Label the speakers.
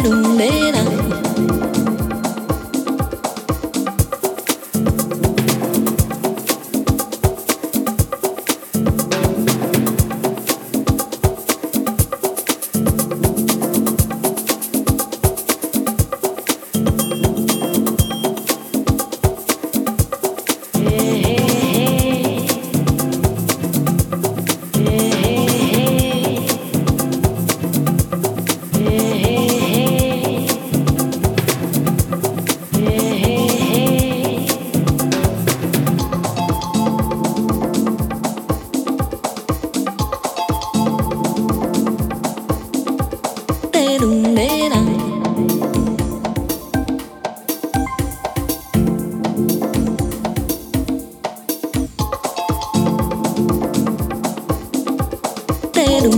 Speaker 1: Perumeira. Pero